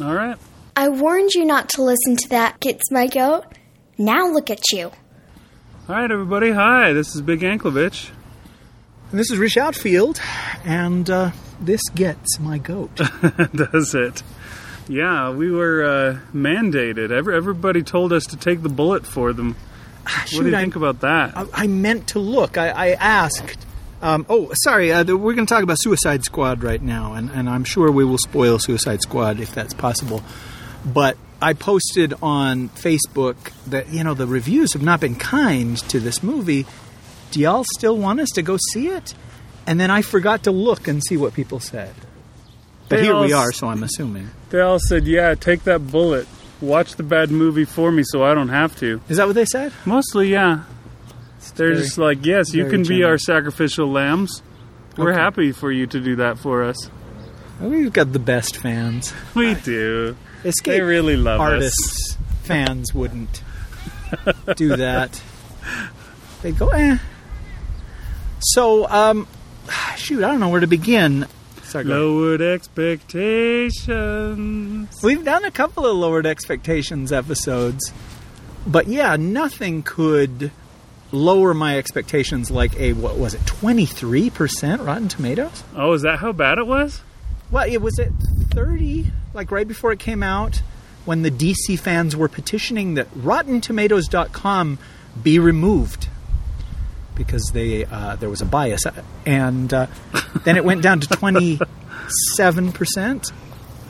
All right. I warned you not to listen to that, Gets My Goat. Now look at you. All right, everybody. Hi, this is Big Anklovich. And this is Rich Outfield, and uh, this gets my goat. Does it? Yeah, we were uh, mandated. Every, everybody told us to take the bullet for them. what do you I- think about that? I, I meant to look. I, I asked. Um, oh, sorry. Uh, the- we're going to talk about Suicide Squad right now, and, and I'm sure we will spoil Suicide Squad if that's possible. But I posted on Facebook that you know the reviews have not been kind to this movie. Do y'all still want us to go see it? And then I forgot to look and see what people said. But They here we are, so I'm assuming. they all said, "Yeah, take that bullet. Watch the bad movie for me, so I don't have to." Is that what they said? Mostly, yeah. They're very- just like, "Yes, you can be our sacrificial lambs. We're Okay. happy for you to do that for us. We've got the best fans. We do. Escape They really love us." artists fans wouldn't do that. They'd go, eh. So, um, shoot, I don't know where to begin. Sorry. Lowered expectations. We've done a couple of lowered expectations episodes, but yeah, nothing could lower my expectations like a what was it, twenty three percent Rotten Tomatoes? Oh, is that how bad it was? Well, it was at 30, like right before it came out, when the DC fans were petitioning that RottenTomatoes.com be removed because they uh, there was a bias, and uh, then it went down to 27 percent,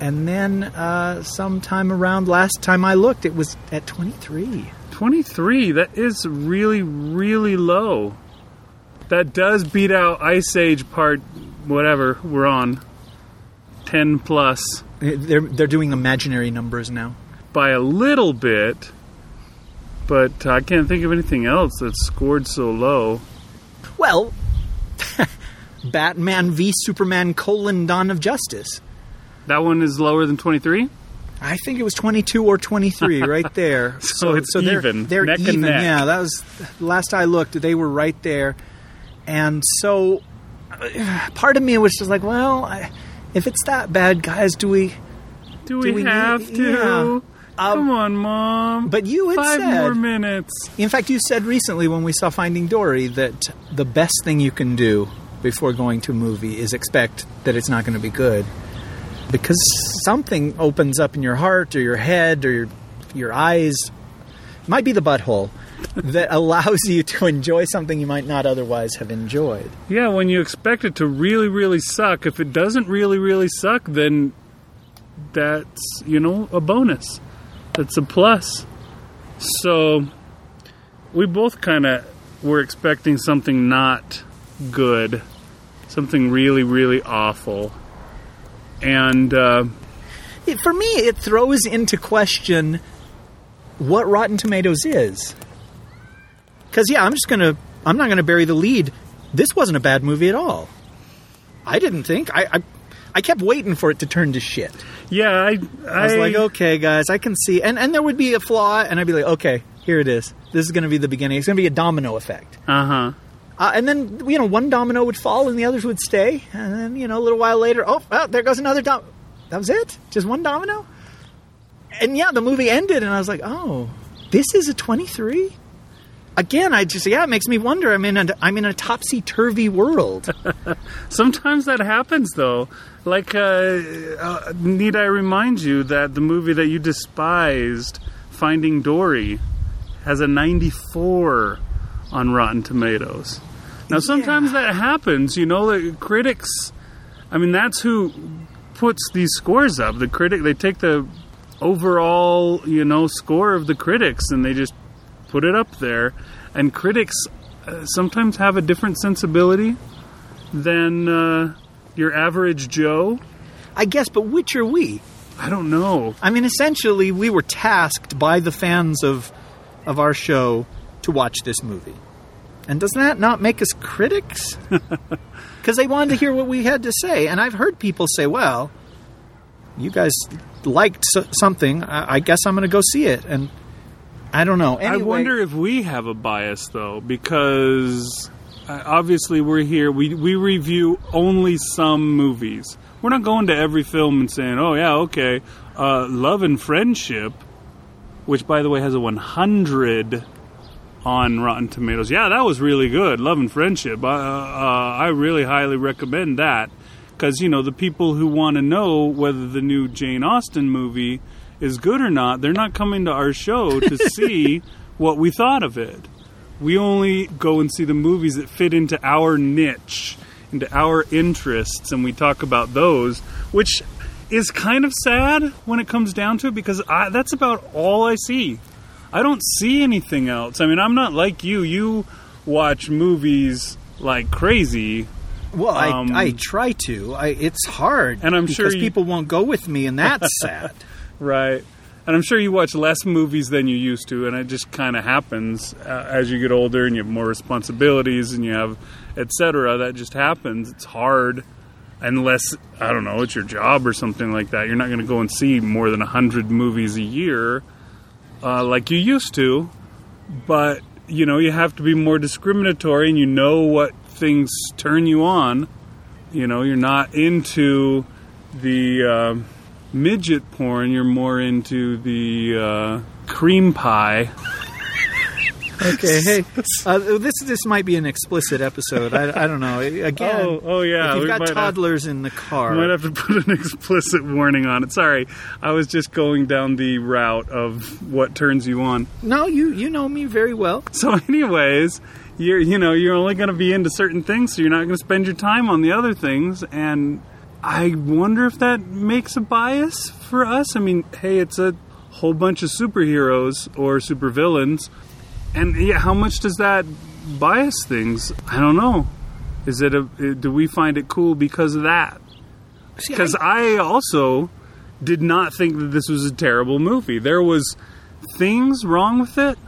and then uh, sometime around last time I looked, it was at 23. 23. That is really, really low. That does beat out Ice Age part, whatever we're on. 10 plus eh, They're they're doing imaginary numbers now. by a little bit, but I can't think of anything else that's scored so low. Well, Batman v Superman: colon Dawn of Justice. That one is lower than 23? I think it was 22 or 23 right there. So it's they're, even, They're neck and even. neck. Yeah, that was last I looked. They were right there, and so uh, part of me was just like, well, I, if it's that bad, guys, do we? Do we, we need- have to? yeah. Um, Come on, Mom. But you had Five said, more minutes. in fact, you said recently when we saw Finding Dory that the best thing you can do before going to a movie is expect that it's not going to be good. Because something opens up in your heart or your head or your, your eyes, might be the butthole, that allows you to enjoy something you might not otherwise have enjoyed. Yeah, when you expect it to really, really suck, if it doesn't really, really suck, then that's, you know, a bonus. That's a plus. So we both kind of were expecting something not good, something really, really awful. And uh, It, for me, it throws into question what Rotten Tomatoes is. Because, yeah, I'm just going to, I'm not going to bury the lead. This wasn't a bad movie at all. I didn't think. I, I, I kept waiting for it to turn to shit. yeah, I, I, I was like, okay, guys, I can see. And, and there would be a flaw, and I'd be like, okay, here it is. This is going to be the beginning. It's going to be a domino effect. uh huh. Uh, and then, you know, one domino would fall and the others would stay. And then, you know, a little while later, oh, well, there goes another domino. That was it? Just one domino? And yeah, the movie ended, and I was like, oh, this is a 23? Again, I just, yeah, it makes me wonder. I'm in a, I'm in a topsy turvy world. Sometimes that happens, though. Like, uh, uh, need I remind you that the movie that you despised, Finding Dory, has a 94 on Rotten Tomatoes. Now, sometimes that happens, you know, the critics, I mean, that's who puts these scores up. The critic, they take the overall, you know, score of the critics and they just put it up there. And critics uh, sometimes have a different sensibility than uh, your average Joe. I guess, but which are we? I don't know. I mean, essentially, we were tasked by the fans of of our show to watch this movie. And does that not make us critics? Because they wanted to hear what we had to say. And I've heard people say, well, you guys liked something. I-, I guess I'm going to go see it. And I don't know. Anyway, I wonder if we have a bias though, because uh, obviously we're here. We we review only some movies. We're not going to every film and saying, "Oh yeah, okay, uh, Love and Friendship," which by the way has a 100 on Rotten Tomatoes. Yeah, that was really good. Love and Friendship. Uh, uh, I really highly recommend that because you know the people who want to know whether the new Jane Austen movie is good or not, they're not coming to our show to see what we thought of it. We only go and see the movies that fit into our niche, into our interests, and we talk about those, which is kind of sad when it comes down to it because I, that's about all I see. I don't see anything else. I mean, I'm not like you. You watch movies like crazy. Well, Um, I, I try to. I, it's hard, And I'm because sure you- people won't go with me, and that's sad. Right. And I'm sure you watch less movies than you used to, and it just kind of happens uh, as you get older and you have more responsibilities and you have etc. That just happens. It's hard, unless I don't know, it's your job or something like that. You're not going to go and see more than hundred movies a year, uh, like you used to. But you know, you have to be more discriminatory, and you know what things turn you on. You know, you're not into the. Uh, midget porn, you're more into the uh, cream pie. Okay, hey, uh, this this might be an explicit episode. I, I don't know. Again, Oh, oh, yeah, if you've got might have- toddlers in the car, might have to put an explicit warning on it. Sorry, I was just going down the route of what turns you on. no, you you know me very well. So, anyways, you're you know you're only going to be into certain things, so you're not going to spend your time on the other things. And I wonder if that makes a bias for us. I mean, hey, it's a whole bunch of superheroes or supervillains, and yeah, how much does that bias things? I don't know. Is it a do we find it cool because of that? Because I- I also did not think that this was a terrible movie. There was things wrong with it,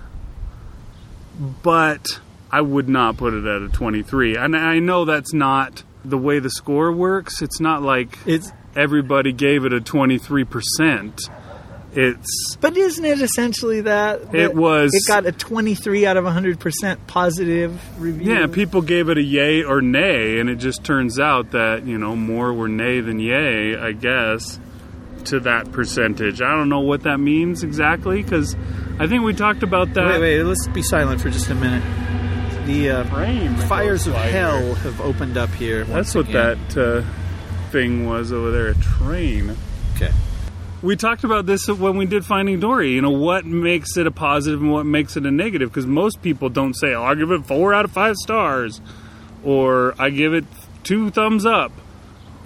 but I would not put it at a 23. And I know that's not the way the score works. It's not like it's everybody gave it a 23%. It's but isn't it essentially that? It was- It got a twenty three out of hundred percent positive review. yeah, people gave it a yay or nay, and it just turns out that you know more were nay than yay, I guess, to that percentage. I don't know what that means exactly because I think we talked about that. Wait, wait. Let's be silent for just a minute. The uh, Frame fires of hell have opened up here. That's what again. that uh, thing was over there—a train. Okay. We talked about this when we did Finding Dory. You know, what makes it a positive and what makes it a negative? Because most people don't say, oh, I'll give it four out of five stars, or I give it two thumbs up.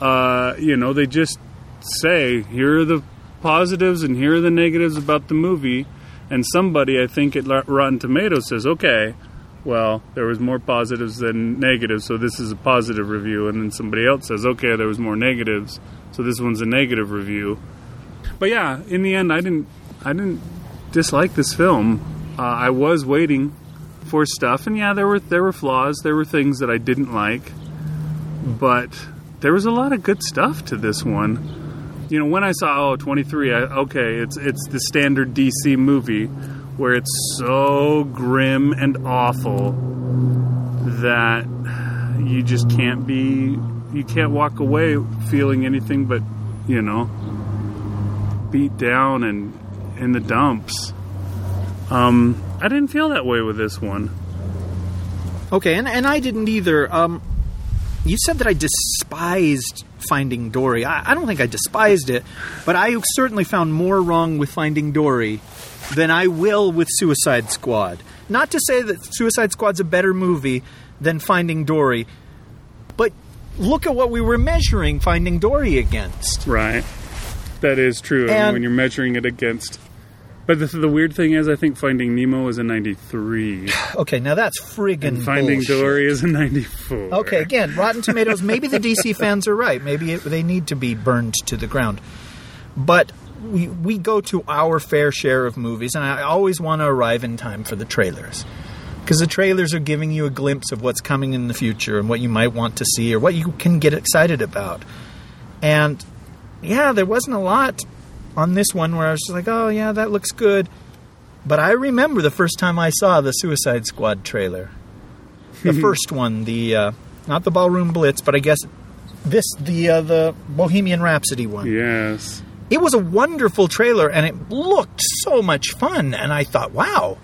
Uh, you know, they just say, here are the positives and here are the negatives about the movie. And somebody, I think, at Rotten Tomatoes says, okay, well, there was more positives than negatives, so this is a positive review. And then somebody else says, okay, there was more negatives, so this one's a negative review. But yeah, in the end, I didn't, I didn't dislike this film. Uh, I was waiting for stuff, and yeah, there were there were flaws, there were things that I didn't like, but there was a lot of good stuff to this one. You know, when I saw oh 23, I, okay, it's it's the standard DC movie where it's so grim and awful that you just can't be you can't walk away feeling anything but you know beat down and in the dumps um i didn't feel that way with this one Okay, and, and I didn't either. Um, you said that I despised Finding Dory. I, I don't think I despised it, but I certainly found more wrong with Finding Dory than I will with Suicide Squad. Not to say that Suicide Squad's a better movie than Finding Dory, but look at what we were measuring Finding Dory against. right that is true And- when you're measuring it against but the, the weird thing is i think finding nemo is a 93 Okay, now that's friggin' and finding bullshit. dory is a 94 Okay, again, Rotten Tomatoes. Maybe the DC fans are right. Maybe it, they need to be burned to the ground. But we we go to our fair share of movies, and I always want to arrive in time for the trailers because the trailers are giving you a glimpse of what's coming in the future and what you might want to see or what you can get excited about. And yeah, there wasn't a lot on this one where I was just like, oh yeah, that looks good. But I remember the first time I saw the Suicide Squad trailer the first one, the uh, not the Ballroom Blitz, but I guess this the uh, the Bohemian Rhapsody one. Yes. It was a wonderful trailer, and it looked so much fun. And I thought, wow,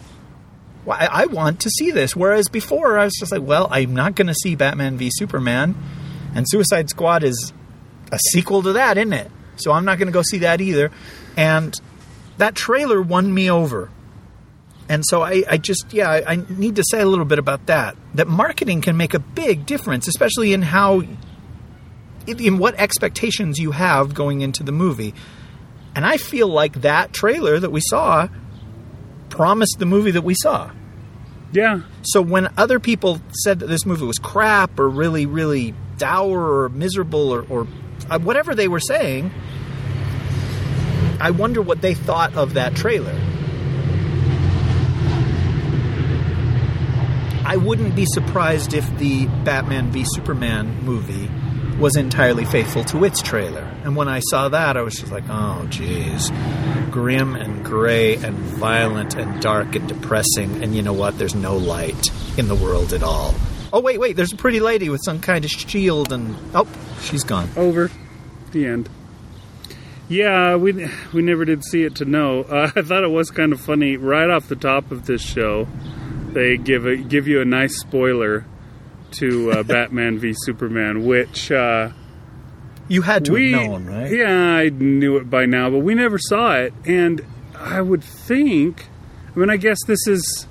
I, I want to see this. Whereas before, I was just like, well, I'm not going to see Batman v Superman, and Suicide Squad is a sequel to that, isn't it? So I'm not going to go see that either. And that trailer won me over. And so I, I just, yeah, I, I need to say a little bit about that. That marketing can make a big difference, especially in how, in what expectations you have going into the movie. And I feel like that trailer that we saw promised the movie that we saw. Yeah. So when other people said that this movie was crap or really, really dour or miserable or, or uh, whatever they were saying, I wonder what they thought of that trailer. I wouldn't be surprised if the Batman v Superman movie was entirely faithful to its trailer. And when I saw that, I was just like, oh, geez. Grim and gray and violent and dark and depressing. And you know what? There's no light in the world at all. Oh, wait, wait. There's a pretty lady with some kind of shield and. Oh, she's gone. Over. The end. Yeah, we we never did see it to know. Uh, I thought it was kind of funny right off the top of this show. They give a, give you a nice spoiler to uh, Batman v Superman, which uh, You had to we have known, right? yeah I knew it by now, but we never saw it, and I would think. I mean, I guess this is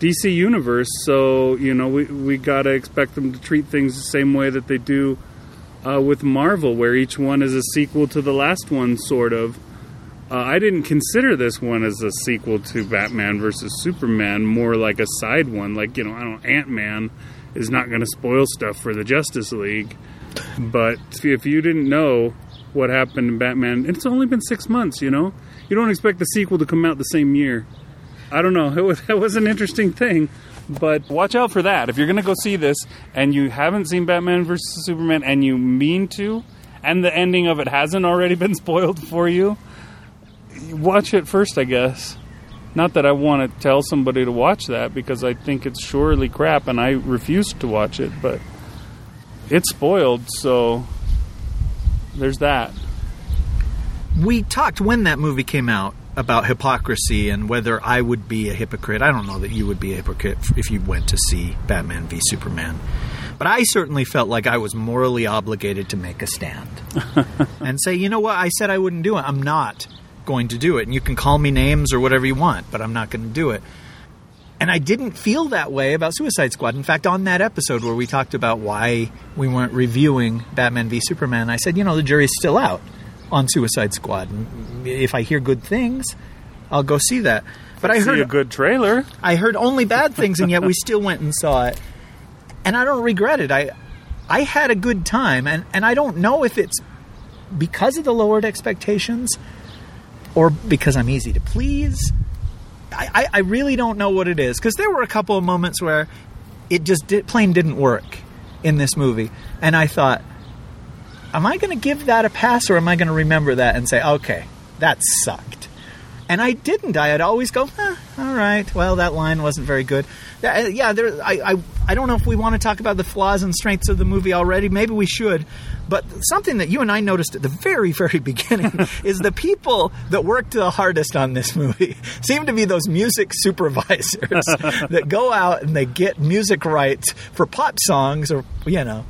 DC Universe, so you know we we gotta expect them to treat things the same way that they do uh, with Marvel, where each one is a sequel to the last one, sort of. Uh, I didn't consider this one as a sequel to Batman versus Superman, more like a side one. Like you know, I don't Ant Man is not going to spoil stuff for the Justice League, but if you didn't know what happened in Batman, it's only been six months. You know, you don't expect the sequel to come out the same year. I don't know. It was, it was an interesting thing. But watch out for that. If you're going to go see this and you haven't seen Batman vs. Superman and you mean to, and the ending of it hasn't already been spoiled for you, watch it first, I guess. Not that I want to tell somebody to watch that because I think it's surely crap and I refuse to watch it, but it's spoiled, so there's that. we talked when that movie came out about hypocrisy and whether I would be a hypocrite. I don't know that you would be a hypocrite if you went to see Batman v Superman. But I certainly felt like I was morally obligated to make a stand and say, you know what, I said I wouldn't do it. I'm not going to do it. And you can call me names or whatever you want, but I'm not going to do it. And I didn't feel that way about Suicide Squad. In fact, on that episode where we talked about why we weren't reviewing Batman v Superman, I said, you know, the jury's still out on Suicide Squad. If I hear good things, I'll go see that. But I See heard a good trailer. I heard only bad things, and yet we still went and saw it. And I don't regret it. I I had a good time, and, and I don't know if it's because of the lowered expectations or because I'm easy to please. I, I, I really don't know what it is because there were a couple of moments where it just did, plain didn't work in this movie, and I thought, am I going to give that a pass or am I going to remember that and say, okay, that sucked? And I didn't. I had always go, eh, all right. Well, that line wasn't very good. Yeah, yeah, there. I, I, I don't know if we want to talk about the flaws and strengths of the movie already. Maybe we should. But something that you and I noticed at the very, very beginning is the people that worked the hardest on this movie seem to be those music supervisors that go out and they get music rights for pop songs, or you know.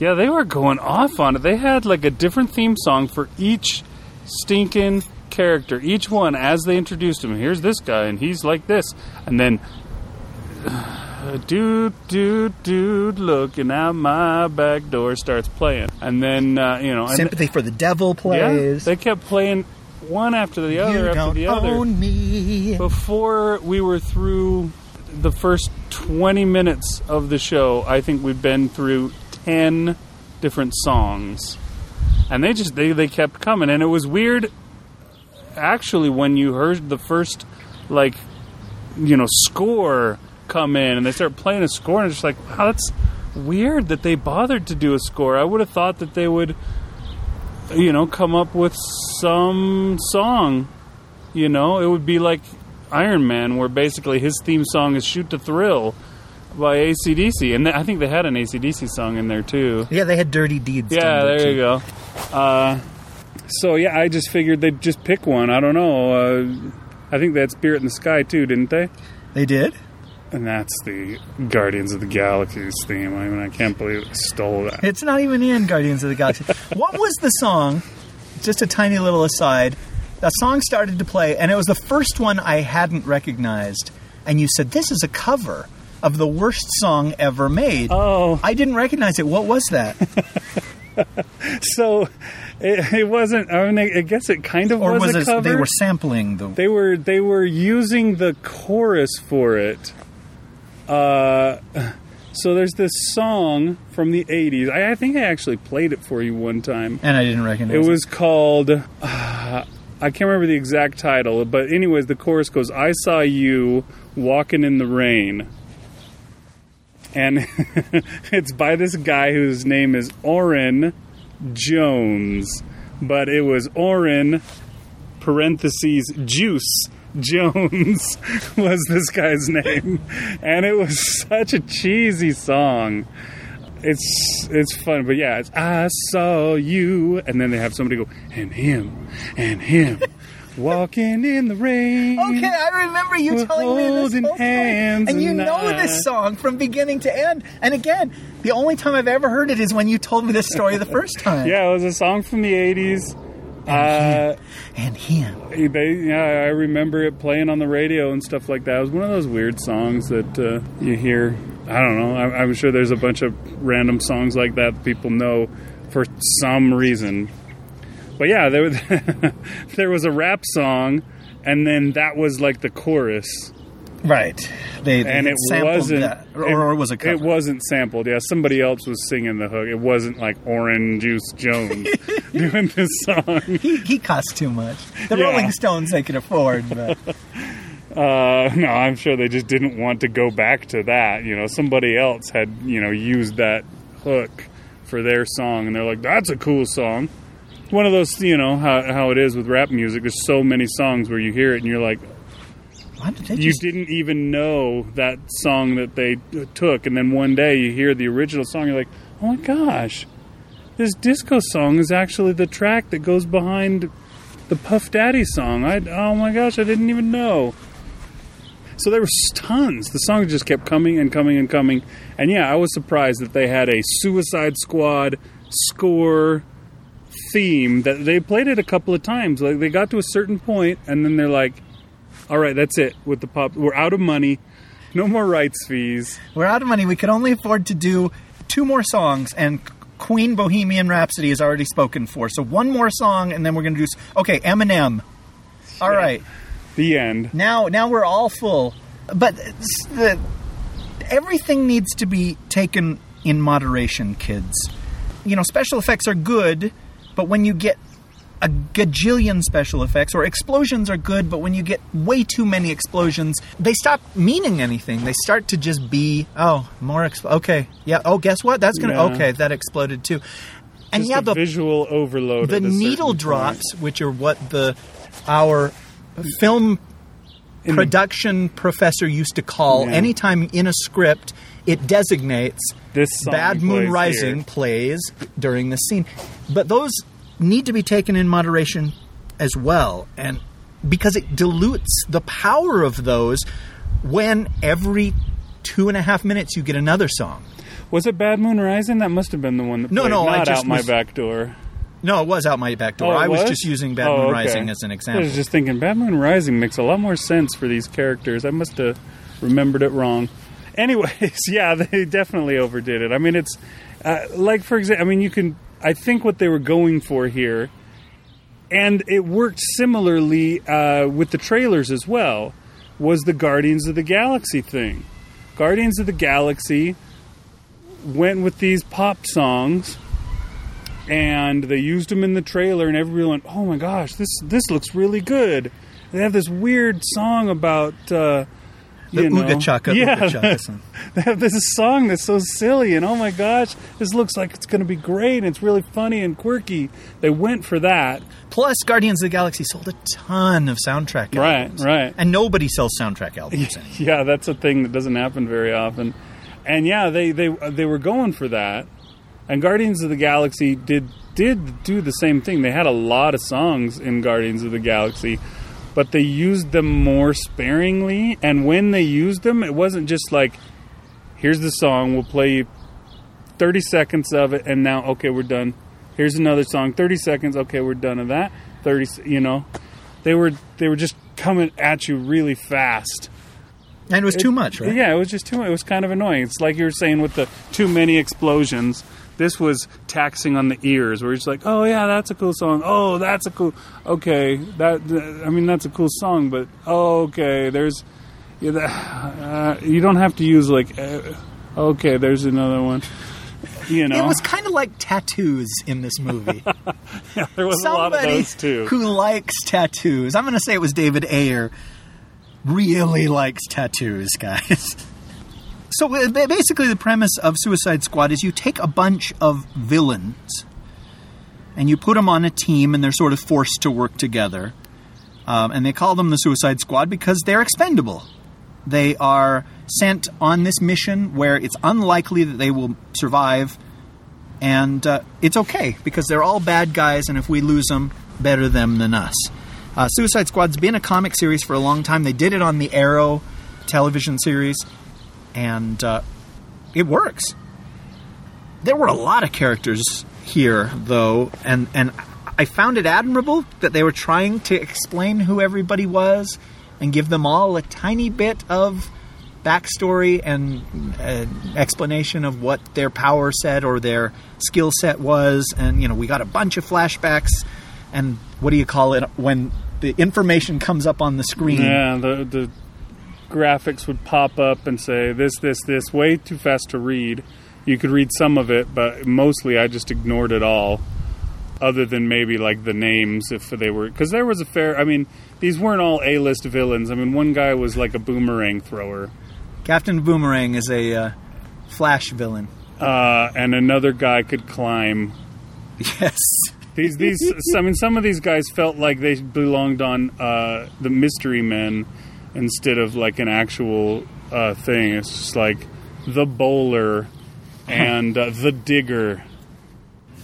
Yeah, they were going off on it. They had like a different theme song for each stinking character. Each one, as they introduced him, here's this guy, and he's like this. And then, dude, dude, dude, looking out my back door starts playing. And then, uh, you know, Sympathy for the Devil yeah, plays. they kept playing one after the other you after the other. own me. Before we were through the first 20 minutes of the show, I think we've been through 10 different songs. And they just they, they kept coming and it was weird actually when you heard the first like you know score come in and they start playing a score and it's just like wow that's weird that they bothered to do a score. I would have thought that they would you know come up with some song you know, it would be like Iron Man, where basically his theme song is "Shoot to Thrill." By ACDC, and th- I think they had an ACDC song in there too. Yeah, they had Dirty Deeds. Yeah, there too. you go. Uh, so yeah, I just figured they'd just pick one. I don't know. Uh, I think they had Spirit in the Sky too, didn't they? They did. And that's the Guardians of the Galaxy's theme. I mean, I can't believe it stole that. It's not even in Guardians of the Galaxy. what was the song? Just a tiny little aside. That song started to play, and it was the first one I hadn't recognized. And you said, This is a cover of the worst song ever made. Oh. I didn't recognize it. What was that? So it, it wasn't. I mean, I guess it kind of or was, was a it cover. they were sampling the. They were they were using the chorus for it. Uh, so there's this song from the '80s. I, I think I actually played it for you one time. and I didn't recognize It it. was called. Uh, I can't remember the exact title, but anyways, the chorus goes, "I saw you walking in the rain," and it's by this guy whose name is Oran Jones, but it was Orrin parentheses Juice Jones was this guy's name, and it was such a cheesy song. It's it's fun, but yeah, it's I saw you, and then they have somebody go and him and him walking in the rain. Okay, I remember you We're telling me this whole story. and you know this song from beginning to end. And again, the only time I've ever heard it is when you told me this story the first time. Yeah, it was a song from the '80s. And, Uh, And him. they, yeah, I remember it playing on the radio and stuff like that. It was one of those weird songs that uh, you hear. I don't know. I'm, I'm sure there's a bunch of random songs like that people know for some reason. But yeah, there was, there was a rap song, and then that was like the chorus, Right. They, they and it wasn't. that. Or, or it was a cover. It wasn't sampled. Yeah, somebody else was singing the hook. It wasn't like Orange Juice Jones doing this song. He, he cost too much. The Yeah. Rolling Stones they could afford, but Uh, no, I'm sure they just didn't want to go back to that. You know, somebody else had, you know, used that hook for their song, and they're like, "That's a cool song." One of those, you know, how how it is with rap music. There's so many songs where you hear it and you're like, did they you just didn't even know that song that they took, and then one day you hear the original song, you're like, "Oh my gosh, this disco song is actually the track that goes behind the Puff Daddy song." I oh my gosh, I didn't even know. So there was tons. The song just kept coming and coming and coming, and yeah, I was surprised that they had a Suicide Squad score theme that they played it a couple of times. Like they got to a certain point, and then they're like, "All right, that's it with the pop. We're out of money. No more rights fees." We're out of money. We could only afford to do two more songs, and Queen Bohemian Rhapsody is already spoken for. So one more song, and then we're going to do. Okay, Eminem. All right, The end. now now we're all full, but the, everything needs to be taken in moderation, kids. You know, special effects are good, but when you get a gajillion special effects, or explosions are good, but when you get way too many explosions, they stop meaning anything. They start to just be, oh, more expl- okay, yeah. Oh, guess what? That's gonna Yeah. okay. That exploded too. And Just yeah, the visual overload. the needle drops, which are what the our film In production professor used to call Yeah. anytime in a script it designates This Bad Moon Rising here. plays during the scene. But those need to be taken in moderation as well, and because it dilutes the power of those when every two and a half minutes you get another song. Was it Bad Moon Rising? That must have been the one that No, played, no, I not just out my was- back door. No, it was out my back door. Oh, I was, just using Bad Oh, Moon okay. Rising as an example. I was just thinking, Bad Moon Rising makes a lot more sense for these characters. I must have remembered it wrong. Anyways, yeah, they definitely overdid it. I mean, it's uh, like, for example, I mean, you can. I think what they were going for here, and it worked similarly uh, with the trailers as well, was the Guardians of the Galaxy thing. Guardians of the Galaxy went with these pop songs and they used them in the trailer, and everybody went, "Oh my gosh, this this looks really good." They have this weird song about uh, the you know, Ooga Chaka, yeah, Ooga Chaka song. they have this song that's so silly, and oh my gosh, this looks like it's going to be great. And it's really funny and quirky. They went for that, Plus, Guardians of the Galaxy sold a ton of soundtrack right? albums. Right. And nobody sells soundtrack albums anymore. Yeah, that's a thing that doesn't happen very often. and yeah, they they they were going for that. And Guardians of the Galaxy did did do the same thing. They had a lot of songs in Guardians of the Galaxy, but they used them more sparingly. And when they used them, it wasn't just like, "Here's the song. We'll play you 30 seconds of it, and now okay, we're done. Here's another song. 30 seconds. Okay, we're done of that. 30. You know, they were they were just coming at you really fast. And it was too much, right? Yeah, it was just too. Much. It was kind of annoying. It's like you were saying with the too many explosions. This was taxing on the ears. Where it's like, oh yeah, that's a cool song. Oh, that's a cool. Okay, that. I mean, that's a cool song, but oh, okay, there's. Yeah, that, uh, you don't have to use like. Uh, okay, there's another one. You know, It was kind of like tattoos in this movie. yeah, there was a lot of Somebody those too. who likes tattoos. I'm going to say it was David Ayer. Really likes tattoos, guys. So uh, basically, the premise of Suicide Squad is you take a bunch of villains and you put them on a team, and they're sort of forced to work together. Um, and they call them the Suicide Squad because they're expendable. They are sent on this mission where it's unlikely that they will survive, and uh, it's okay because they're all bad guys, and if we lose them, better them than us. Uh, Suicide Squad's been a comic series for a long time. They did it on the Arrow television series, and uh, it works. There were a lot of characters here, though, and and I found it admirable that they were trying to explain who everybody was and give them all a tiny bit of backstory and uh, explanation of what their power set or their skill set was. And you know, we got a bunch of flashbacks. And what do you call it when the information comes up on the screen? Yeah, the the graphics would pop up and say this, this, this. Way too fast to read. You could read some of it, but mostly I just ignored it all. Other than maybe like the names, if they were, because there was a fair. I mean, these weren't all A-list villains. I mean, one guy was like a boomerang thrower, Captain Boomerang is a uh, Flash villain. uh, and another guy could climb. Yes. These, these. I mean, some of these guys felt like they belonged on uh, the Mystery Men instead of like an actual uh, thing. It's just like the bowler and uh, the digger.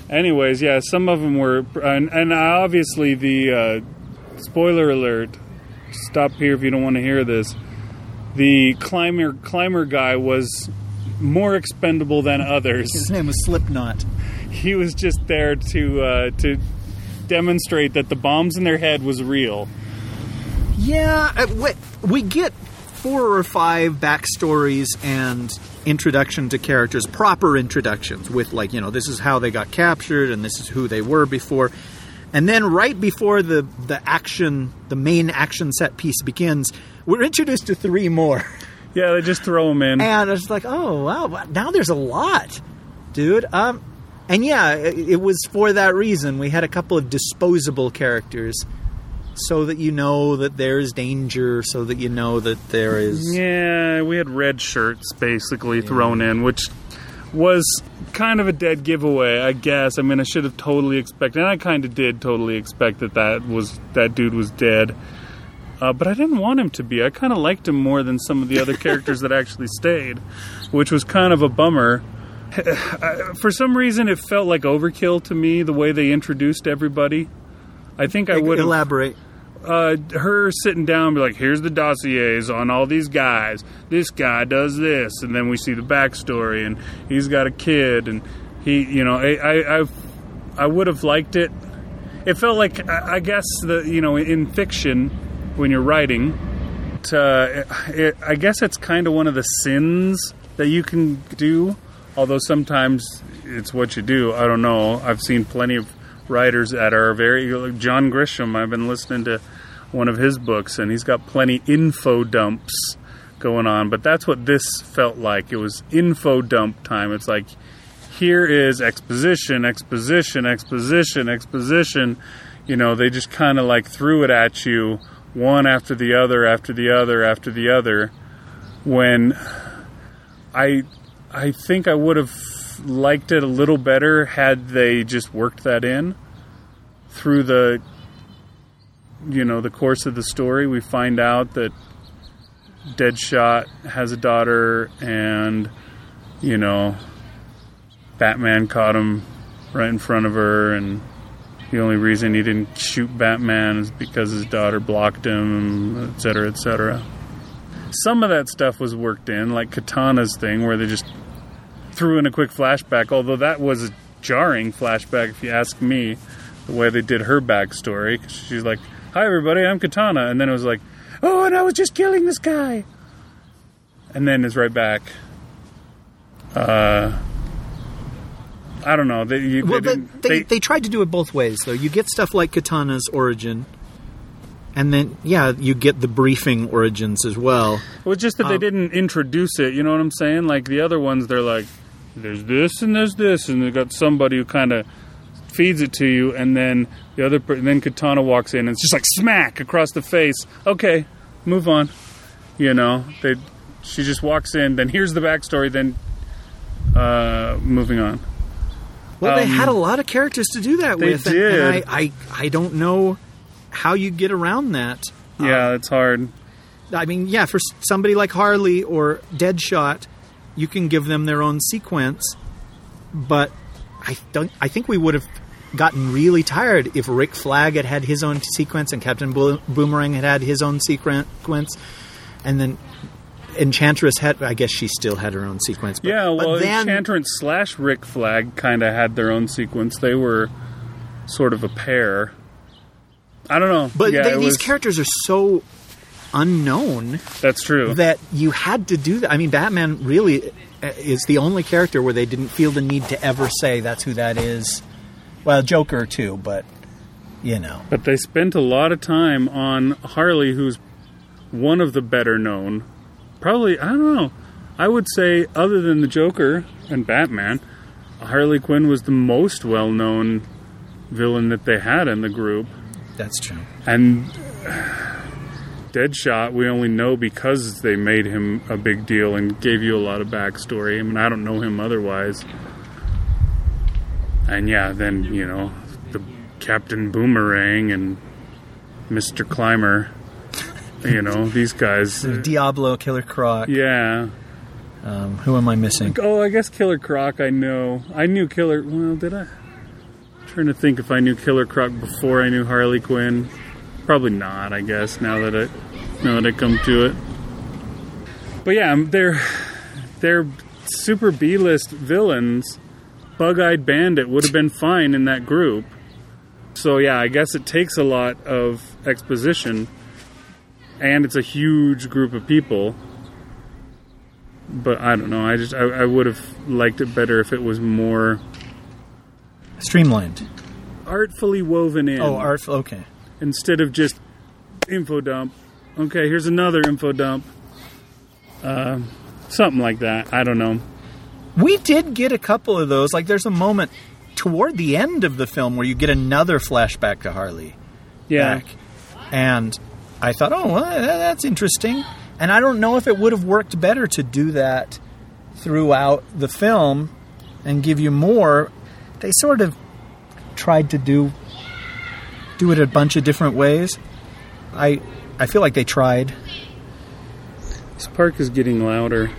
Anyways, yeah, some of them were, and, and obviously the uh, spoiler alert. Stop here if you don't want to hear this. The climber climber guy was more expendable than others His name was Slipknot. he was just there to uh, to demonstrate that the bombs in their head was real. Yeah, uh, we, we get four or five backstories and introduction to characters, proper introductions with like you know this is how they got captured and this is who they were before, and then right before the the action, the main action set piece begins, we're introduced to three more, Yeah, they just throw them in. and it's like oh wow, now there's a lot, dude. Um, and yeah, it, it was for that reason we had a couple of disposable characters. So that you know that there's danger, so that you know that there is Yeah, we had red shirts basically thrown in, which was kind of a dead giveaway, I guess. I mean, I should have totally expected, and I kind of did totally expect that that was that dude was dead. Uh, but I didn't want him to be. I kind of liked him more than some of the other characters that actually stayed, which was kind of a bummer. For some reason, it felt like overkill to me the way they introduced everybody. I think I would elaborate. Uh, her sitting down, be like, "Here's the dossiers on all these guys. This guy does this," and then we see the backstory, and he's got a kid, and he, you know, I, I, I, would have liked it. It felt like, I guess, the you know, in fiction, when you're writing, uh, it, I guess it's kind of one of the sins that you can do. Although sometimes it's what you do. I don't know. I've seen plenty of writers that are very like John Grisham. I've been listening to one of his books, and he's got plenty info dumps going on. But that's what this felt like. It was info dump time. It's like here is exposition, exposition, exposition, exposition. You know, they just kind of like threw it at you one after the other, after the other, after the other. When I, I think I would have liked it a little better had they just worked that in through the, you know, the course of the story. We find out that Deadshot has a daughter and you know, Batman caught him right in front of her, and the only reason he didn't shoot Batman is because his daughter blocked him, etc cetera, et cetera. Some of that stuff was worked in, like Katana's thing, where they just threw in a quick flashback, although that was a jarring flashback, if you ask me, the way they did her backstory. she's like, Hi, everybody, I'm Katana. And then it was like, Oh, and I was just killing this guy. And then it's right back. Uh, I don't know. They, you, Well, they, they, they, they- they tried to do it both ways, though. You get stuff like Katana's origin, and then, yeah, you get the briefing origins as well. Well, it's just that they Um, didn't introduce it. You know what I'm saying? Like the other ones, they're like, "There's this and there's this," and they got somebody who kind of feeds it to you, and then the other, per- then Katana walks in, and it's just like smack across the face. Okay, move on. You know, they, she just walks in. Then here's the backstory. Then, uh, moving on. Well, they Um, had a lot of characters to do that they with, and- and, I, did. I, I don't know how you get around that. Yeah, it's hard. I mean, yeah, for somebody like Harley or Deadshot, you can give them their own sequence, but I don't. I think we would have gotten really tired if Rick Flag had had his own sequence and Captain Bo- Boomerang had had his own sequence, and then Enchantress had. I guess she still had her own sequence. But, Yeah, well, then, Enchantress slash Rick Flag kind of had their own sequence. They were sort of a pair. I don't know, but yeah, they, these was- characters are so unknown That's true. that you had to do that. I mean, Batman really uh, is the only character where they didn't feel the need to ever say that's who that is. Well, Joker too, but you know, But they spent a lot of time on Harley, who's one of the better known. Probably, I don't know. I would say, other than the Joker and Batman, Harley Quinn was the most well known villain that they had in the group. that's true. And Deadshot, we only know because they made him a big deal and gave you a lot of backstory. I mean, I don't know him otherwise. And yeah, then, you know, the Captain Boomerang and Mr. Climber, you know, these guys. uh, Diablo, Killer Croc. yeah. Um, who am I missing? Oh, I guess Killer Croc, I know. I knew Killer. Well, did I? trying to think if I knew Killer Croc before I knew Harley Quinn. Probably not, I guess, now that it now that I come to it. But yeah, um, they're they're super B list villains. Bug Eyed Bandit would have been fine in that group. So yeah, I guess it takes a lot of exposition and it's a huge group of people. But I don't know. I just I, I would have liked it better if it was more Streamlined. artfully woven in. Oh, Art. Okay. instead of just info dump. Okay, here's another info dump. Uh, something like that. I don't know. We did get a couple of those. Like, there's a moment toward the end of the film where you get another flashback to Harley. Yeah, back. And I thought, oh, well, that's interesting. And I don't know if it would have worked better to do that throughout the film and give you more. They sort of tried to do do it a bunch of different ways. I I feel like they tried. this park is getting louder.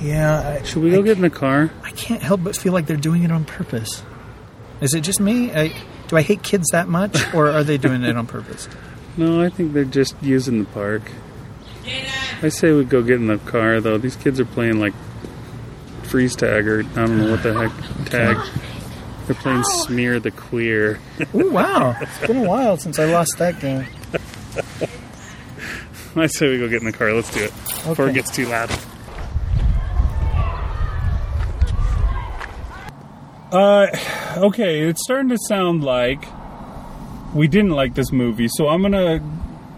Yeah, I, Should we go I, get in the car? I can't help but feel like they're doing it on purpose. Is it just me? I, do I hate kids that much, or are they doing it on purpose? No, I think they're just using the park. I say we go get in the car though. These kids are playing like freeze tag or I don't know what the heck tag. They're playing smear the queer. Oh wow, it's been a while since I lost that game. I say we go get in the car. Let's do it before it gets too loud. Uh, okay, it's starting to sound like we didn't like this movie, so I'm gonna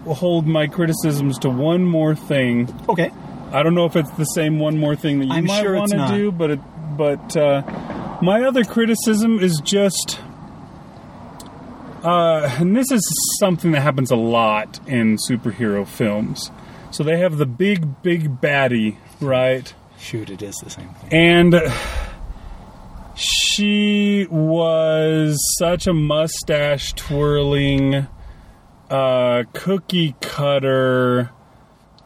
hold my criticisms to one more thing. Okay. I don't know if it's the same one more thing that you I'm might sure want to do, but it, but uh, my other criticism is just, uh, and this is something that happens a lot in superhero films. So they have the big, big baddie, right? Shoot, it is the same thing. And she was such a mustache twirling, uh, cookie cutter,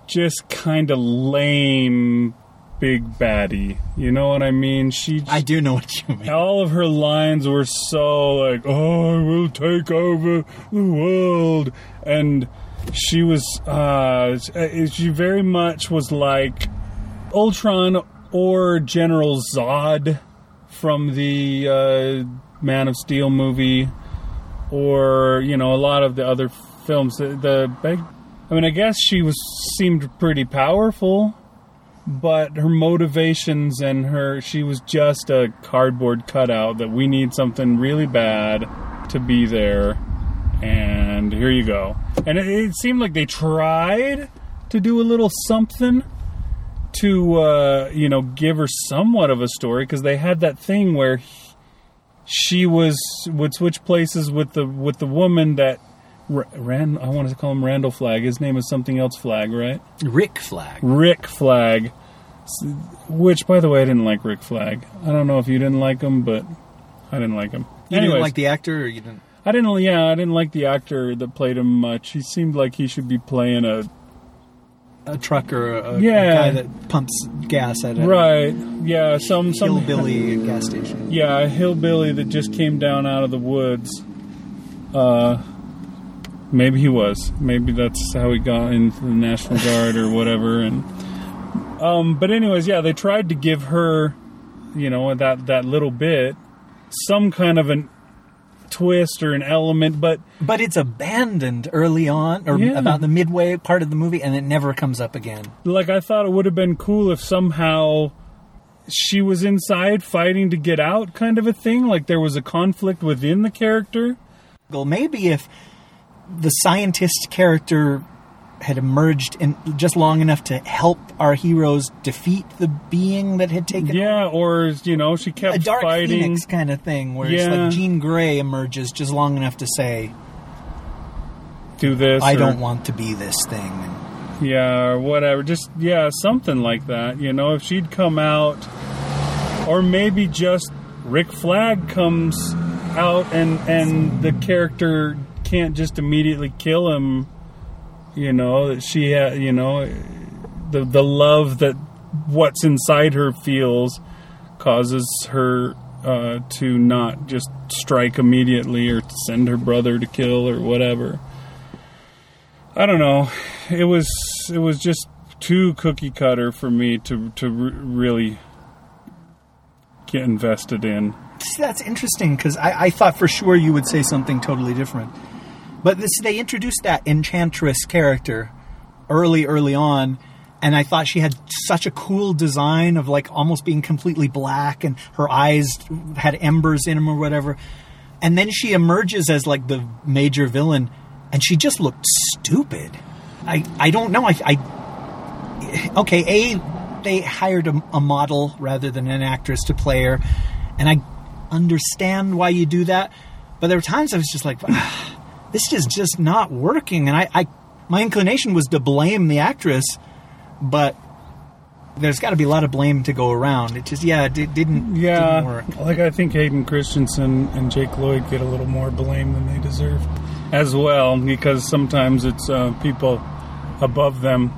just kind of lame big baddie. You know what I mean? She Just, I do know what you mean. all of her lines were so like, "Oh, I will take over the world," and she was uh, she very much was like Ultron or General Zod from the uh, Man of Steel movie, or you know a lot of the other films. The, the I mean, I guess she was seemed pretty powerful but her motivations and her she was just a cardboard cutout that we need something really bad to be there. And here you go. And it, it seemed like they tried to do a little something to uh, you know give her somewhat of a story because they had that thing where he- she was would switch places with the with the woman that Rand I wanted to call him Randall Flagg his name is something else Flagg right Rick Flagg. Rick Flagg, which, by the way, I didn't like Rick Flagg. I don't know if you didn't like him, but I didn't like him. You Anyways, didn't like the actor, or you didn't? I didn't. Yeah, I didn't like the actor that played him much. He seemed like he should be playing a A truck or a, a Yeah. guy that pumps gas at a right. Yeah, some some hillbilly gas station. Yeah, a hillbilly that just came down out of the woods. Uh, maybe he was. Maybe that's how he got into the National Guard or whatever. And um, but anyways, yeah, they tried to give her, you know, that that little bit, some kind of an twist or an element, but But it's abandoned early on, or Yeah. about the midway part of the movie, and it never comes up again. like I thought it would have been cool if somehow she was inside fighting to get out, kind of a thing. Like there was a conflict within the character. Well, maybe if the scientist character had emerged in just long enough to help our heroes defeat the being that had taken Yeah, or you know, she kept a Dark fighting. Phoenix kind of thing, where it's like Jean Grey emerges just long enough to say, Do this. "I or- don't want to be this thing." Yeah, or whatever. Just yeah, something like that. You know, if she'd come out, or maybe just Rick Flagg comes out and and the character can't just immediately kill him. You know she had. You know, the the love that what's inside her feels causes her uh, to not just strike immediately or to send her brother to kill or whatever. I don't know. It was it was just too cookie cutter for me to to re- really get invested in. See, that's interesting because I, I thought for sure you would say something totally different. But this, they introduced that enchantress character early, early on, and I thought she had such a cool design of like almost being completely black, and her eyes had embers in them or whatever. And then she emerges as like the major villain, and she just looked stupid. I I don't know. I, I okay. A they hired a, a model rather than an actress to play her, and I understand why you do that. But there were times I was just like, "Ah, this is just not working, and I, I my inclination was to blame the actress, but there's got to be a lot of blame to go around. It just yeah, it di- didn't didn't Yeah, work. like I think Hayden Christensen and Jake Lloyd get a little more blame than they deserve, as well, because sometimes it's uh, people above them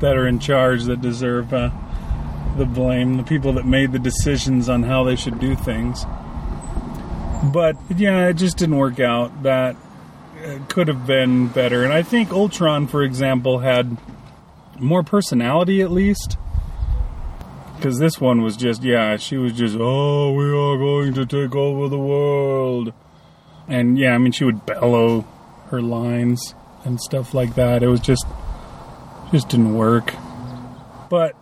that are in charge that deserve uh, the blame. The people that made the decisions on how they should do things. But yeah, it just didn't work out. That could have been better, and I think Ultron, for example, had more personality at least. Because this one was just, yeah, she was just, oh, we are going to take over the world. And yeah, I mean, she would bellow her lines and stuff like that. It was just, just didn't work. But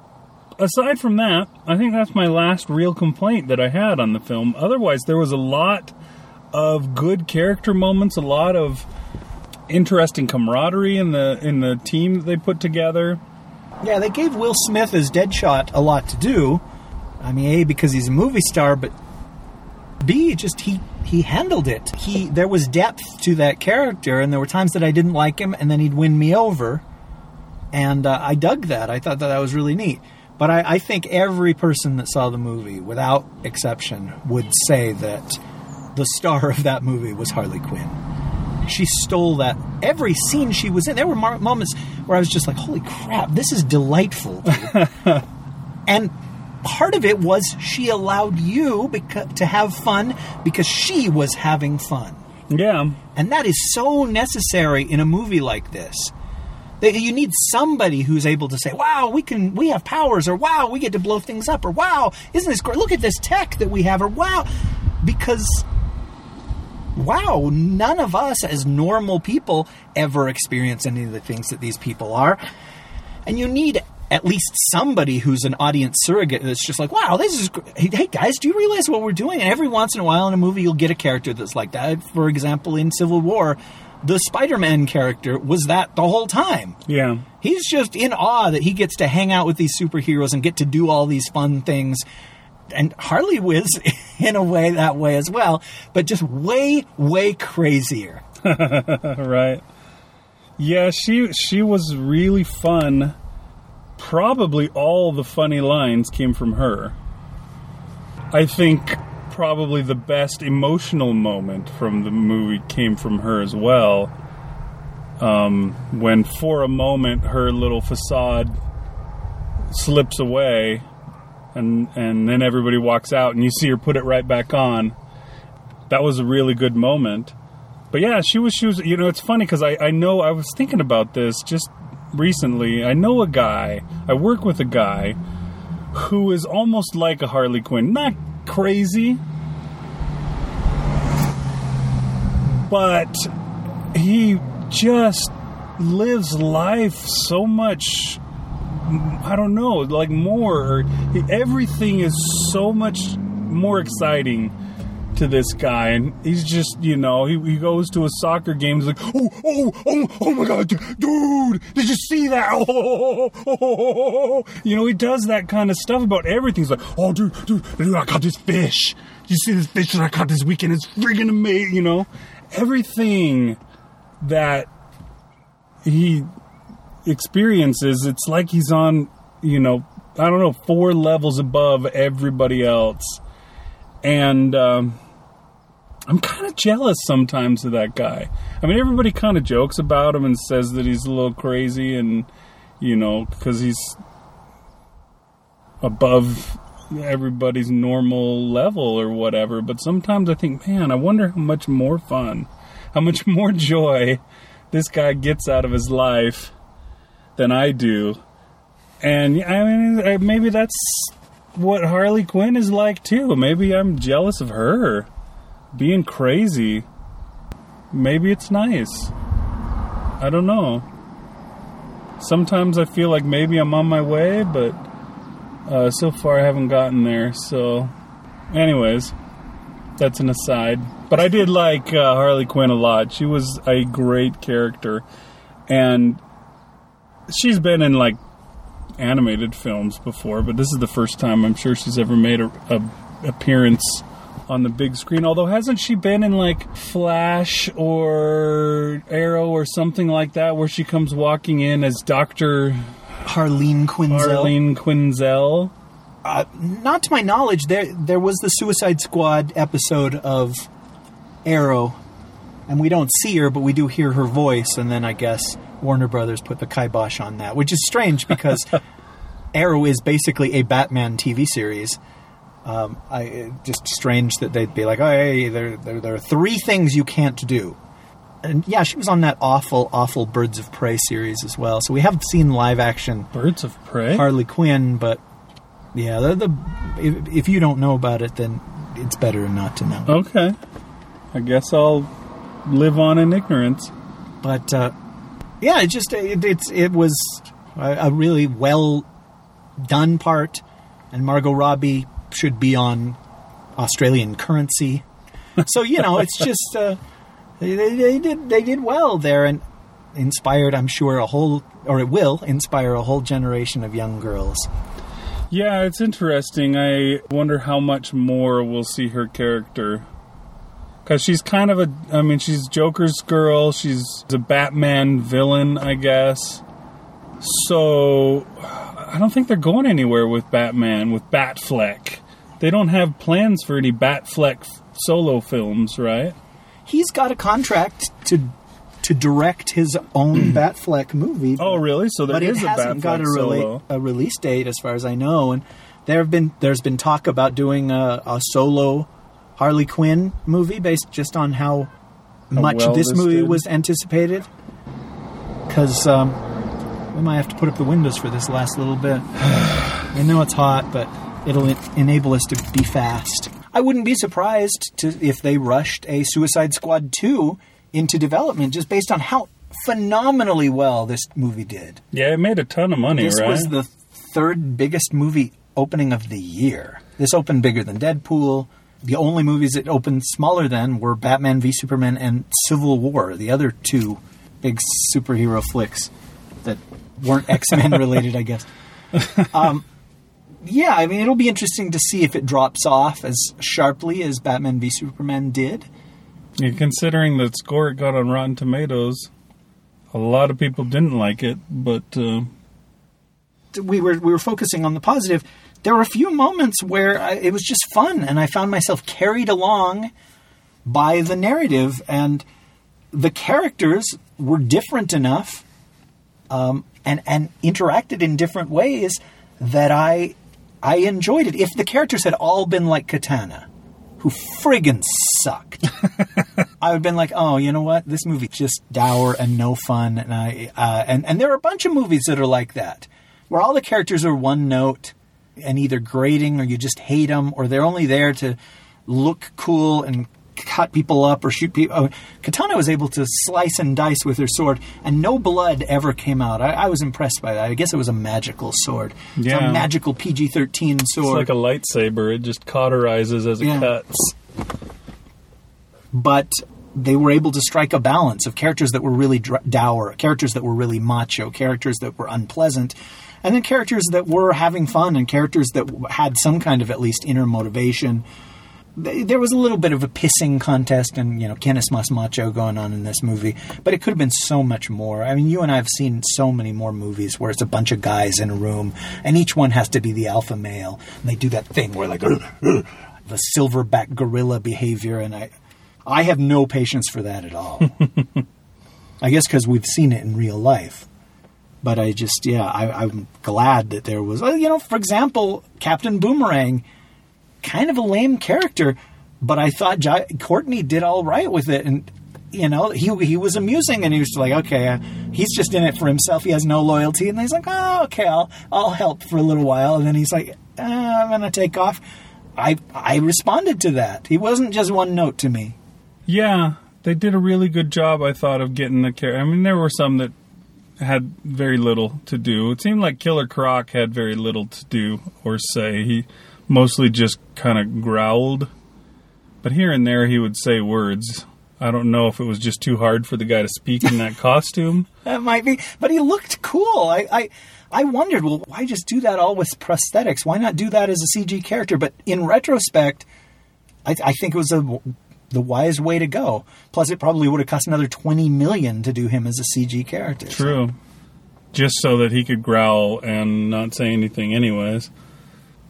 aside from that, I think that's my last real complaint that I had on the film. Otherwise, there was a lot of good character moments, a lot of interesting camaraderie in the in the team that they put together. Yeah, they gave Will Smith as Deadshot a lot to do. I mean, a because he's a movie star, but b just he he handled it. He there was depth to that character, and there were times that I didn't like him, and then he'd win me over, and uh, I dug that. I thought that that was really neat. But I, I think every person that saw the movie, without exception, would say that the star of that movie was Harley Quinn she stole that every scene she was in. There were mar- moments where I was just like, "Holy crap, this is delightful!" and part of it was she allowed you beca- to have fun because she was having fun. Yeah. And that is so necessary in a movie like this. That you need somebody who's able to say, "Wow, we can, we have powers," or "Wow, we get to blow things up," or "Wow, isn't this great? Look at this tech that we have," or "Wow," because wow, none of us as normal people ever experience any of the things that these people are. And you need at least somebody who's an audience surrogate that's just like, wow, this is, hey, hey guys, do you realize what we're doing? And every once in a while in a movie, you'll get a character that's like that. For example, in Civil War, the Spider Man character was that the whole time. Yeah. He's just in awe that he gets to hang out with these superheroes and get to do all these fun things. And Harley was, in a way, that way as well, but just way, way crazier. right. Yeah, she she was really fun. Probably all the funny lines came from her. I think probably the best emotional moment from the movie came from her as well. Um, when for a moment her little facade slips away and and then everybody walks out and you see her put it right back on. That was a really good moment. But yeah, she was she was you know it's funny because I I know I was thinking about this just recently. I know a guy. I work with a guy who is almost like a Harley Quinn. Not crazy, but he just lives life so much I don't know, like more. Everything is so much more exciting to this guy, and he's just, you know, he, he goes to a soccer game. He's like, oh, oh, oh, oh, oh my god, dude, did you see that? Oh, oh, oh, oh, oh, oh, oh, oh." you know, he does that kind of stuff about everything. He's like, oh, dude, dude, dude, I caught this fish. Did You see this fish that I caught this weekend? It's friggin' amazing. You know, everything that he experiences, it's like he's on, you know, I don't know, four levels above everybody else. And um, I'm kind of jealous sometimes of that guy. I mean, everybody kind of jokes about him and says that he's a little crazy and, you know, because he's above everybody's normal level or whatever. But sometimes I think, man, I wonder how much more fun, how much more joy this guy gets out of his life than I do. And I mean, maybe that's what Harley Quinn is like too. Maybe I'm jealous of her being crazy. Maybe it's nice. I don't know. Sometimes I feel like maybe I'm on my way, but uh, so far I haven't gotten there. So, anyways, that's an aside. But I did like uh, Harley Quinn a lot. She was a great character, and she's been in like animated films before, but this is the first time I'm sure she's ever made a, a appearance on the big screen. Although hasn't she been in like Flash or Arrow or something like that, where she comes walking in as Doctor Harleen Quinzel. Arlene Quinzel? Uh, not to my knowledge, there there was the Suicide Squad episode of Arrow, and we don't see her, but we do hear her voice. And then I guess Warner Brothers put the kibosh on that, which is strange because Arrow is basically a Batman TV series. Um, I just strange that they'd be like, "Oh, hey, there, there, there are three things you can't do." And yeah, she was on that awful, awful Birds of Prey series as well. So we have seen live action Birds of Prey. Harley Quinn, but yeah, the, the if, if you don't know about it, then it's better not to know. Okay, I guess I'll live on in ignorance. But uh, yeah, it just it, it's it was a, a really well done part, and Margot Robbie should be on Australian currency. So you know, it's just uh, they, they did they did well there and inspired, I'm sure, a whole or it will inspire a whole generation of young girls. Yeah, it's interesting. I wonder how much more we'll see her character. Because she's kind of a. I mean, she's Joker's girl. She's a Batman villain, I guess. So. I don't think they're going anywhere with Batman, with Batfleck. They don't have plans for any Batfleck solo films, right? he's got a contract to to direct his own Batfleck movie. Oh, really? So there but is it hasn't Batfleck got a, rela- a release date, as far as I know. And There have been there's been talk about doing a, a solo Harley Quinn movie based just on how, much well this this movie was anticipated. Because um, we might have to put up the windows for this last little bit. I know it's hot, but it'll en- enable us to be fast. I wouldn't be surprised to if they rushed a Suicide Squad 2 into development just based on how phenomenally well this movie did. Yeah, it made a ton of money, This right? was the third biggest movie opening of the year. This opened bigger than Deadpool. The only movies it opened smaller than were Batman v Superman and Civil War, the other two big superhero flicks that weren't X Men related, I guess. Um, yeah, I mean, it'll be interesting to see if it drops off as sharply as Batman v Superman did. Yeah, considering the score it got on Rotten Tomatoes, a lot of people didn't like it, but uh, we were we were focusing on the positive. There were a few moments where I, it was just fun, and I found myself carried along by the narrative, and the characters were different enough, um, and and interacted in different ways that I I enjoyed it. If the characters had all been like Katana, who friggin' sucked. I would have been like, oh, you know what? This movie just dour and no fun. And I uh, and and there are a bunch of movies that are like that, where all the characters are one note and either grating or you just hate them, or they're only there to look cool and cut people up or shoot people. Oh, Katana was able to slice and dice with her sword, and no blood ever came out. I, I was impressed by that. I guess it was a magical sword. It's a magical PG thirteen it's sword. like a lightsaber. It just cauterizes as it Yeah. cuts. but they were able to strike a balance of characters that were really dr- dour, characters that were really macho, characters that were unpleasant, and then characters that were having fun and characters that had some kind of at least inner motivation. There was a little bit of a pissing contest and, you know, Canis Mas Macho going on in this movie, but it could have been so much more. I mean, you and I have seen so many more movies where it's a bunch of guys in a room and each one has to be the alpha male. And they do that thing where, like, the silverback gorilla behavior, and I, I have no patience for that at all. I guess because we've seen it in real life. But I just, yeah, I, I'm glad that there was, you know, for example, Captain Boomerang, kind of a lame character, but I thought J- Courtney did all right with it, and you know, he he was amusing, and he was like, okay, uh, he's just in it for himself. He has no loyalty, and he's like, oh, okay, I'll I'll help for a little while, and then he's like, uh, I'm gonna take off. I I responded to that. He wasn't just one note to me. Yeah, they did a really good job, I thought, of getting the character. I mean, there were some that had very little to do. It seemed like Killer Croc had very little to do or say. He mostly just kind of growled, but here and there he would say words. I don't know if it was just too hard for the guy to speak in that costume. That might be, but he looked cool. I, I, I wondered, well, why just do that all with prosthetics? Why not do that as a CG character? But in retrospect, I, I think it was a, the wise way to go. Plus, it probably would have cost another twenty million to do him as a CG character. True. Just so that he could growl and not say anything, anyways.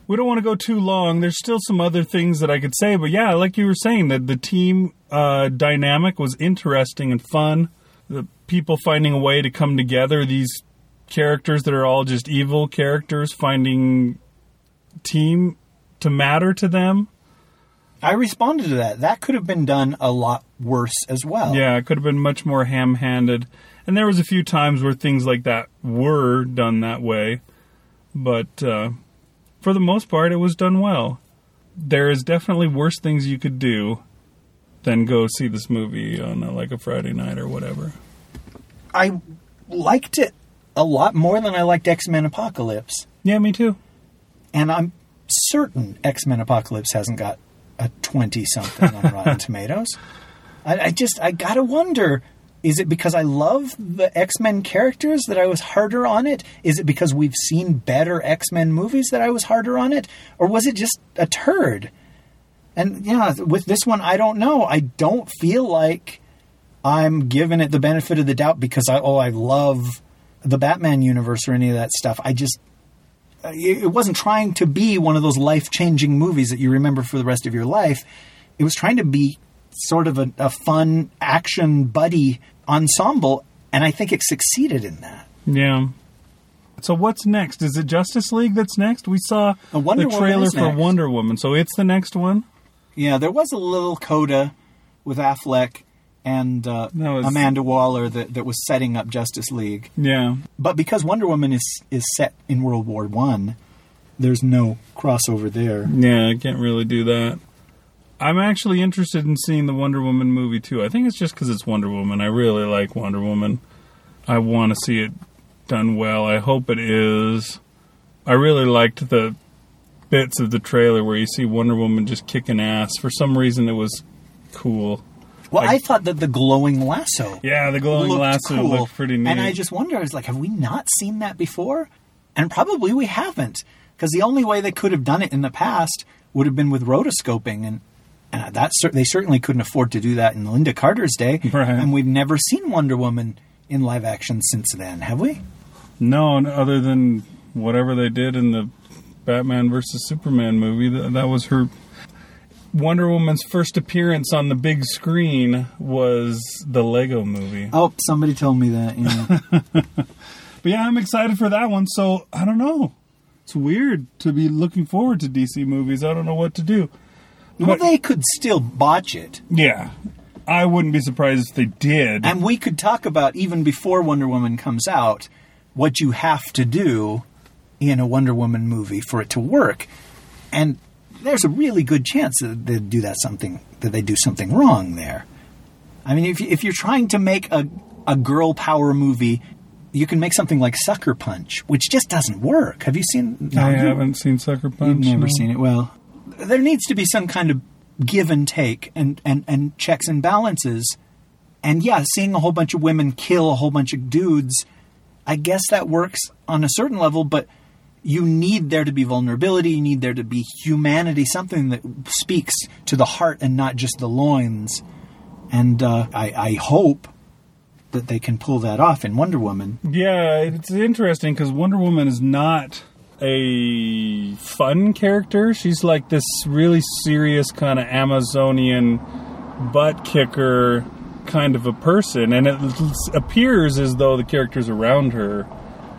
We don't want to go too long. There's still some other things that I could say, but yeah, like you were saying, that the team uh, dynamic was interesting and fun. The people finding a way to come together, these characters that are all just evil characters finding team to matter to them. I responded to that. That could have been done a lot worse as well. Yeah, it could have been much more ham-handed. And there was a few times where things like that were done that way, but uh, for the most part, it was done well. There is definitely worse things you could do than go see this movie on a, like a Friday night or whatever. I liked it a lot more than I liked X Men Apocalypse. Yeah, me too. and I'm certain X Men Apocalypse hasn't got a twenty something on Rotten Tomatoes. I, I just I gotta wonder: is it because I love the X Men characters that I was harder on it? Is it because we've seen better X Men movies that I was harder on it, or was it just a turd? And yeah, with this one, I don't know. I don't feel like I'm giving it the benefit of the doubt because I oh I love the Batman universe or any of that stuff. I just it wasn't trying to be one of those life changing movies that you remember for the rest of your life. It was trying to be sort of a, a fun action buddy ensemble, and I think it succeeded in that. Yeah. So what's next? Is it Justice League that's next? We saw the Woman trailer for. Wonder Woman, so it's the next one. Yeah, there was a little coda with Affleck and uh, was- Amanda Waller that, that was setting up Justice League. Yeah. But because Wonder Woman is is set in World War One, there's no crossover there. Yeah, I can't really do that. I'm actually interested in seeing the Wonder Woman movie too. I think it's just because it's Wonder Woman. I really like Wonder Woman. I want to see it done well. I hope it is. I really liked the bits of the trailer where you see Wonder Woman just kicking ass. For some reason, it was cool. Well, I- I, thought that the glowing lasso Yeah, the glowing looked lasso cool, looked pretty neat. and I just wonder, I was like, have we not seen that before? And probably we haven't, because the only way they could have done it in the past would have been with rotoscoping, and and that cer- they certainly couldn't afford to do that in Lynda Carter's day. Right. And we've never seen Wonder Woman in live action since then, have we? No, other than whatever they did in the Batman versus Superman movie, that, that was her. Wonder Woman's first appearance on the big screen was the Lego movie. Oh, somebody told me that. Yeah. But yeah, I'm excited for that one. So I don't know. It's weird to be looking forward to DC movies. I don't know what to do. well, But- they could still botch it. Yeah, I wouldn't be surprised if they did. And we could talk about even before Wonder Woman comes out what you have to do in a Wonder Woman movie for it to work. And there's a really good chance that they do that something that they do something wrong there. I mean, if if you're trying to make a a girl power movie, you can make something like Sucker Punch, which just doesn't work. Have you seen? I no, you- haven't seen Sucker Punch. You've never no. seen it. Well, there needs to be some kind of give and take and, and, and checks and balances. And yeah, seeing a whole bunch of women kill a whole bunch of dudes, I guess that works on a certain level, but you need there to be vulnerability, you need there to be humanity, something that speaks to the heart and not just the loins. And uh, I, I hope that they can pull that off in Wonder Woman. Yeah, it's interesting because Wonder Woman is not a fun character. She's like this really serious kind of Amazonian butt kicker kind of a person, and it appears as though the characters around her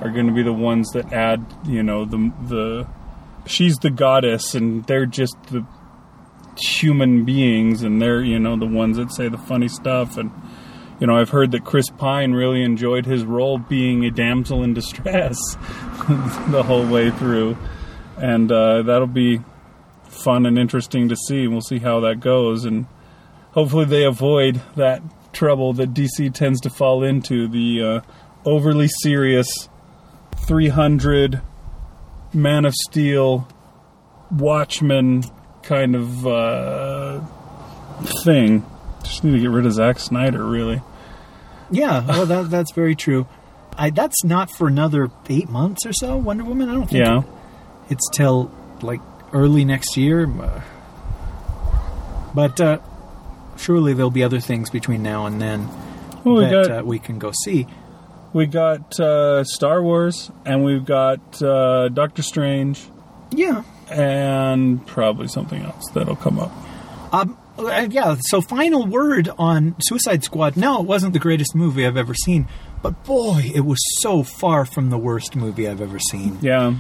are going to be the ones that add, you know, the the she's the goddess, and they're just the human beings, and they're you know the ones that say the funny stuff and you know, I've heard that Chris Pine really enjoyed his role being a damsel in distress the whole way through, and uh, that'll be fun and interesting to see. We'll see how that goes, and hopefully they avoid that trouble that DC tends to fall into the uh, overly serious 300 Man of Steel Watchmen kind of uh, thing. Just need to get rid of Zack Snyder, really. Yeah, well, that, that's very true. I, that's not for another eight months or so. Wonder Woman. I don't think Yeah. it's till like early next year. But uh, surely there'll be other things between now and then Well, we that got uh, we can go see. We got uh, Star Wars, and we've got uh, Doctor Strange, Yeah. and probably something else that'll come up. Um, uh, yeah. So final word on Suicide Squad. No, it wasn't the greatest movie I've ever seen, but boy, it was so far from the worst movie I've ever seen. Yeah,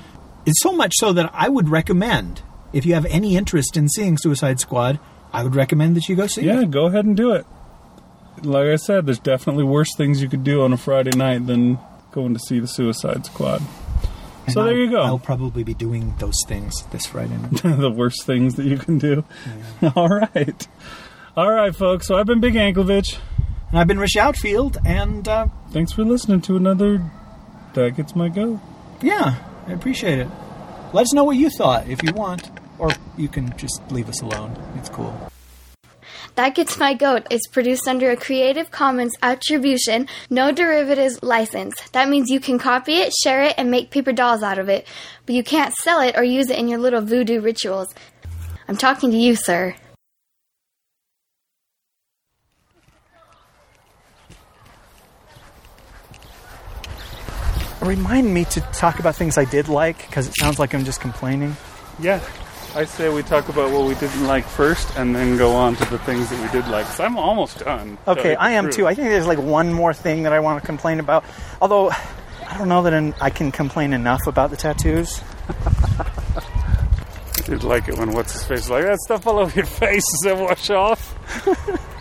It's so much so that I would recommend, if you have any interest in seeing Suicide Squad, I would recommend that you go see yeah. it. Go ahead and do it. Like I said, there's definitely worse things you could do on a Friday night than going to see the Suicide Squad. And So there I'll- you go. I'll probably be doing those things this Friday night. the worst things that you can do. All right. All right, folks. So I've been Big Anklevich. and I've been Rich Outfield, and uh, Thanks for listening to another That Gets My Go. yeah, I appreciate it. Let us know what you thought if you want, or you can just leave us alone. It's cool. That Gets My Goat is produced under a Creative Commons Attribution, No Derivatives license. That means you can copy it, share it, and make paper dolls out of it, but you can't sell it or use it in your little voodoo rituals. I'm talking to you, sir. Remind me to talk about things I did like, because it sounds like I'm just complaining. Yeah. I say we talk about what we didn't like first and then go on to the things that we did like. So I'm almost done. Okay, I am too. I think there's like one more thing that I want to complain about. Although I don't know that I can complain enough about the tattoos. You'd like it when what's his face like that stuff all over your face. Does that wash off?